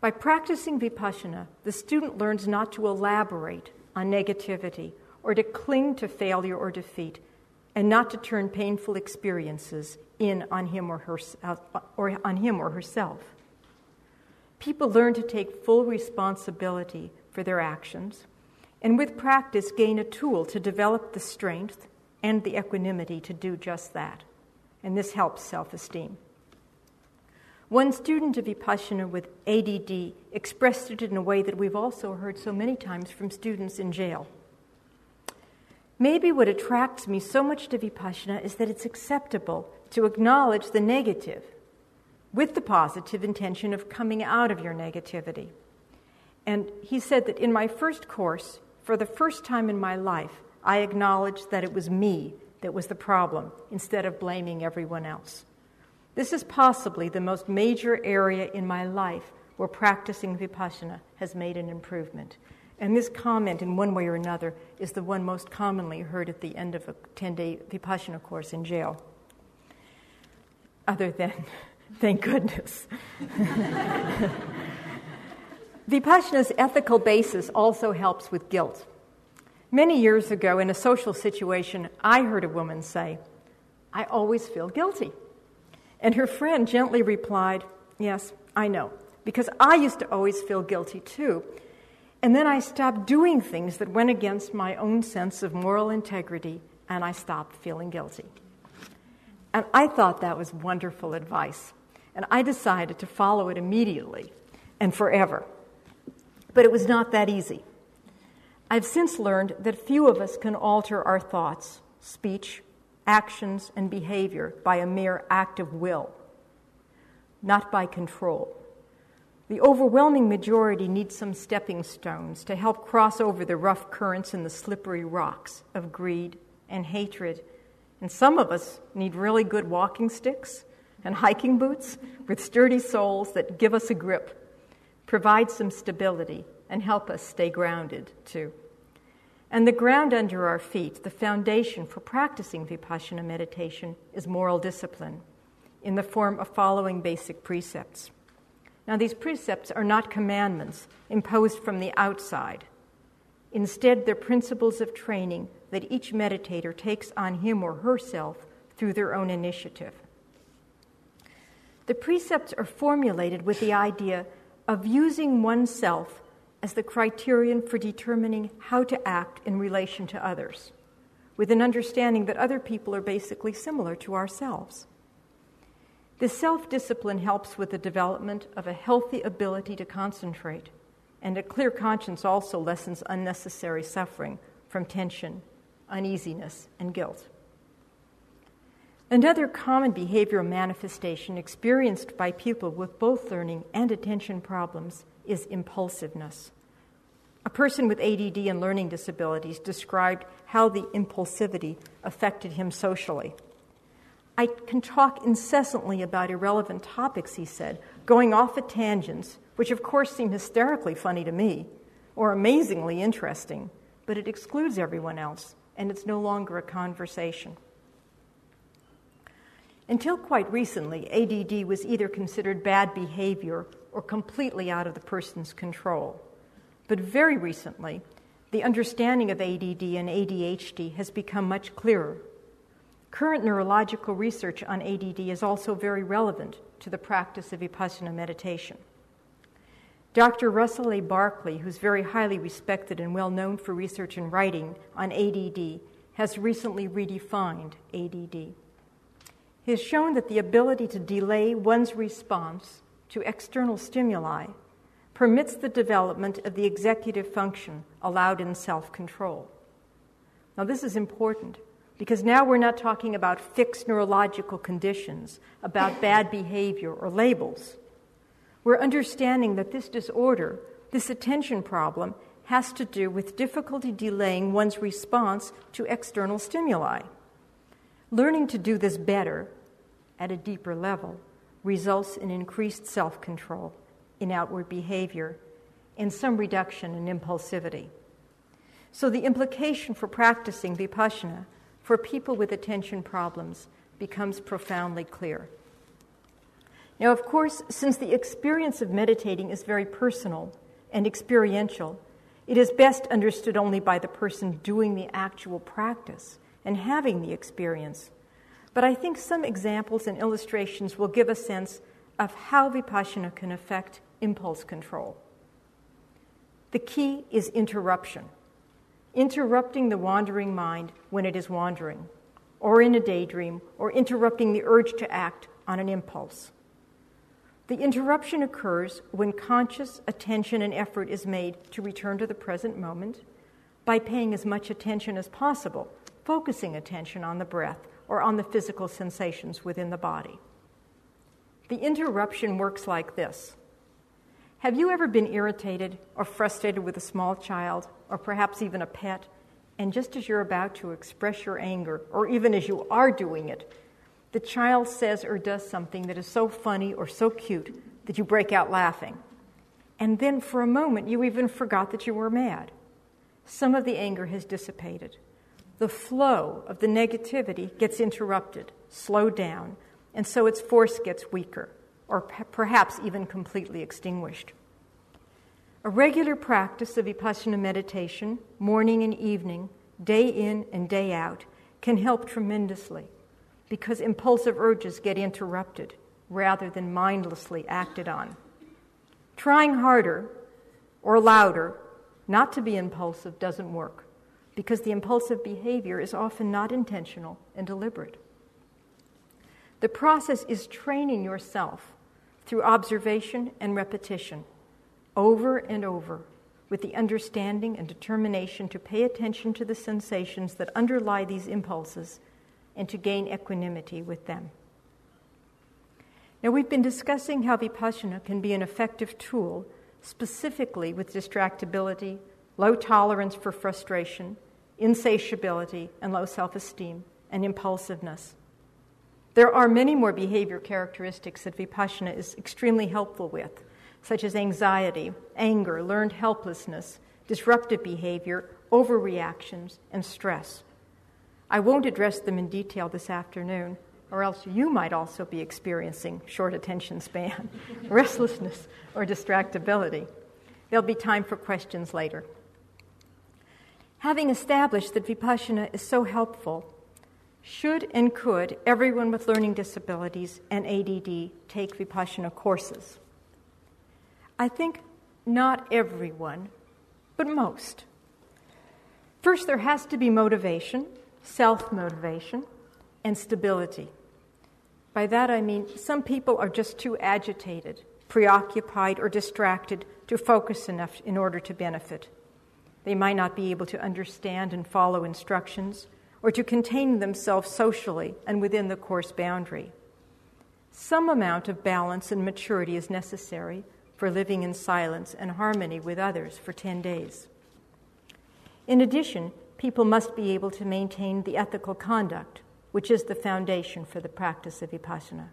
By practicing Vipassana, the student learns not to elaborate on negativity or to cling to failure or defeat and not to turn painful experiences in on him or, her, uh, or on him or herself. People learn to take full responsibility for their actions and with practice gain a tool to develop the strength and the equanimity to do just that. And this helps self esteem. One student of Vipassana with ADD expressed it in a way that we've also heard so many times from students in jail. Maybe what attracts me so much to Vipassana is that it's acceptable to acknowledge the negative with the positive intention of coming out of your negativity. And he said that in my first course, for the first time in my life, I acknowledged that it was me that was the problem instead of blaming everyone else. This is possibly the most major area in my life where practicing vipassana has made an improvement. And this comment, in one way or another, is the one most commonly heard at the end of a 10 day vipassana course in jail. Other than, thank goodness. Vipassana's ethical basis also helps with guilt. Many years ago, in a social situation, I heard a woman say, I always feel guilty. And her friend gently replied, Yes, I know, because I used to always feel guilty too. And then I stopped doing things that went against my own sense of moral integrity, and I stopped feeling guilty. And I thought that was wonderful advice. And I decided to follow it immediately and forever. But it was not that easy. I've since learned that few of us can alter our thoughts, speech, actions, and behavior by a mere act of will, not by control. The overwhelming majority need some stepping stones to help cross over the rough currents and the slippery rocks of greed and hatred. And some of us need really good walking sticks and hiking boots with sturdy soles that give us a grip, provide some stability, and help us stay grounded too. And the ground under our feet, the foundation for practicing vipassana meditation, is moral discipline in the form of following basic precepts. Now, these precepts are not commandments imposed from the outside. Instead, they're principles of training that each meditator takes on him or herself through their own initiative. The precepts are formulated with the idea of using oneself as the criterion for determining how to act in relation to others, with an understanding that other people are basically similar to ourselves. This self discipline helps with the development of a healthy ability to concentrate, and a clear conscience also lessens unnecessary suffering from tension, uneasiness, and guilt. Another common behavioral manifestation experienced by people with both learning and attention problems is impulsiveness. A person with ADD and learning disabilities described how the impulsivity affected him socially. I can talk incessantly about irrelevant topics, he said, going off at tangents, which of course seem hysterically funny to me or amazingly interesting, but it excludes everyone else, and it's no longer a conversation. Until quite recently, ADD was either considered bad behavior or completely out of the person's control. But very recently, the understanding of ADD and ADHD has become much clearer. Current neurological research on ADD is also very relevant to the practice of vipassana meditation. Dr. Russell A. Barkley, who's very highly respected and well known for research and writing on ADD, has recently redefined ADD. He has shown that the ability to delay one's response to external stimuli permits the development of the executive function allowed in self control. Now, this is important because now we're not talking about fixed neurological conditions, about bad behavior or labels. We're understanding that this disorder, this attention problem, has to do with difficulty delaying one's response to external stimuli. Learning to do this better at a deeper level results in increased self control in outward behavior and some reduction in impulsivity. So, the implication for practicing vipassana for people with attention problems becomes profoundly clear. Now, of course, since the experience of meditating is very personal and experiential, it is best understood only by the person doing the actual practice and having the experience. But I think some examples and illustrations will give a sense of how vipassana can affect impulse control. The key is interruption interrupting the wandering mind when it is wandering, or in a daydream, or interrupting the urge to act on an impulse. The interruption occurs when conscious attention and effort is made to return to the present moment by paying as much attention as possible, focusing attention on the breath or on the physical sensations within the body. The interruption works like this Have you ever been irritated or frustrated with a small child or perhaps even a pet, and just as you're about to express your anger, or even as you are doing it, the child says or does something that is so funny or so cute that you break out laughing. And then for a moment, you even forgot that you were mad. Some of the anger has dissipated. The flow of the negativity gets interrupted, slowed down, and so its force gets weaker, or perhaps even completely extinguished. A regular practice of vipassana meditation, morning and evening, day in and day out, can help tremendously because impulsive urges get interrupted rather than mindlessly acted on. Trying harder or louder not to be impulsive doesn't work because the impulsive behavior is often not intentional and deliberate. The process is training yourself through observation and repetition over and over with the understanding and determination to pay attention to the sensations that underlie these impulses and to gain equanimity with them. Now, we've been discussing how vipassana can be an effective tool, specifically with distractibility, low tolerance for frustration, insatiability, and low self esteem, and impulsiveness. There are many more behavior characteristics that vipassana is extremely helpful with, such as anxiety, anger, learned helplessness, disruptive behavior, overreactions, and stress. I won't address them in detail this afternoon, or else you might also be experiencing short attention span, restlessness, or distractibility. There'll be time for questions later. Having established that Vipassana is so helpful, should and could everyone with learning disabilities and ADD take Vipassana courses? I think not everyone, but most. First, there has to be motivation, self motivation, and stability. By that I mean some people are just too agitated, preoccupied, or distracted to focus enough in order to benefit. They might not be able to understand and follow instructions or to contain themselves socially and within the course boundary. Some amount of balance and maturity is necessary for living in silence and harmony with others for 10 days. In addition, people must be able to maintain the ethical conduct, which is the foundation for the practice of vipassana.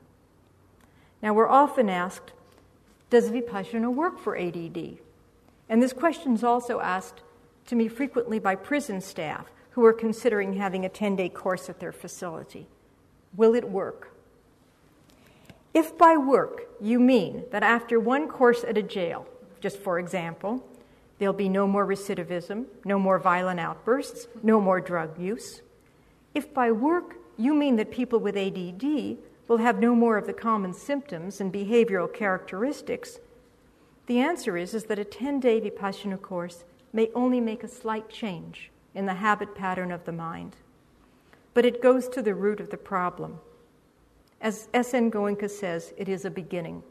Now, we're often asked, does vipassana work for ADD? And this question is also asked to me frequently by prison staff who are considering having a 10 day course at their facility. Will it work? If by work you mean that after one course at a jail, just for example, there'll be no more recidivism, no more violent outbursts, no more drug use, if by work you mean that people with ADD will have no more of the common symptoms and behavioral characteristics, the answer is, is that a 10 day Vipassana course may only make a slight change in the habit pattern of the mind, but it goes to the root of the problem. As S.N. Goenka says, it is a beginning.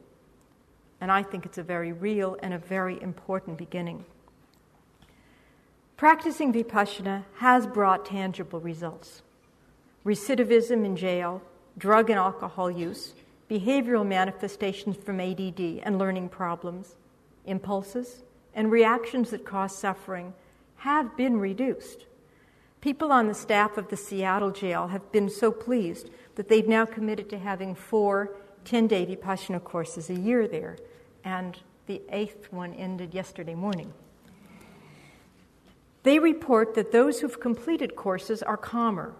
And I think it's a very real and a very important beginning. Practicing vipassana has brought tangible results. Recidivism in jail, drug and alcohol use, behavioral manifestations from ADD and learning problems, impulses, and reactions that cause suffering have been reduced. People on the staff of the Seattle jail have been so pleased that they've now committed to having four 10 day Vipassana courses a year there, and the eighth one ended yesterday morning. They report that those who've completed courses are calmer.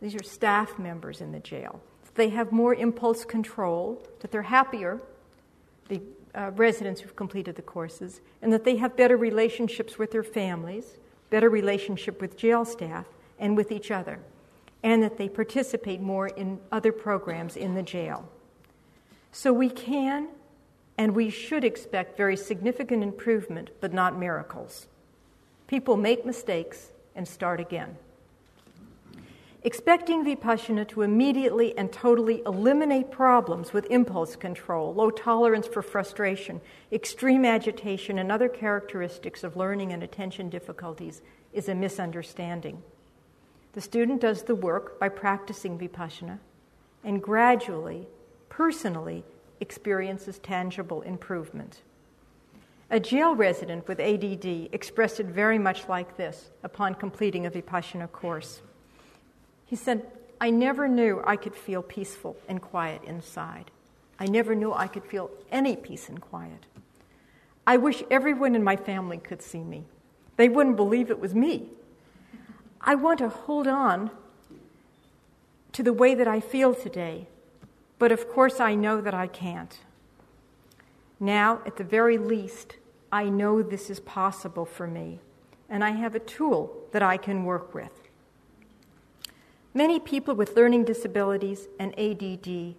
These are staff members in the jail. They have more impulse control, that they're happier, the uh, residents who've completed the courses, and that they have better relationships with their families, better relationship with jail staff, and with each other, and that they participate more in other programs in the jail. So we can and we should expect very significant improvement, but not miracles. People make mistakes and start again. Expecting Vipassana to immediately and totally eliminate problems with impulse control, low tolerance for frustration, extreme agitation, and other characteristics of learning and attention difficulties is a misunderstanding. The student does the work by practicing Vipassana and gradually, personally, experiences tangible improvement. A jail resident with ADD expressed it very much like this upon completing a Vipassana course. He said, I never knew I could feel peaceful and quiet inside. I never knew I could feel any peace and quiet. I wish everyone in my family could see me. They wouldn't believe it was me. I want to hold on to the way that I feel today, but of course I know that I can't. Now, at the very least, I know this is possible for me, and I have a tool that I can work with. Many people with learning disabilities and ADD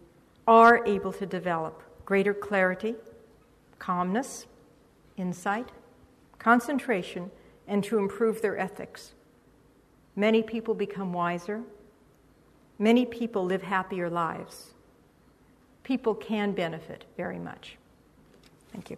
are able to develop greater clarity, calmness, insight, concentration, and to improve their ethics. Many people become wiser. Many people live happier lives. People can benefit very much. Thank you.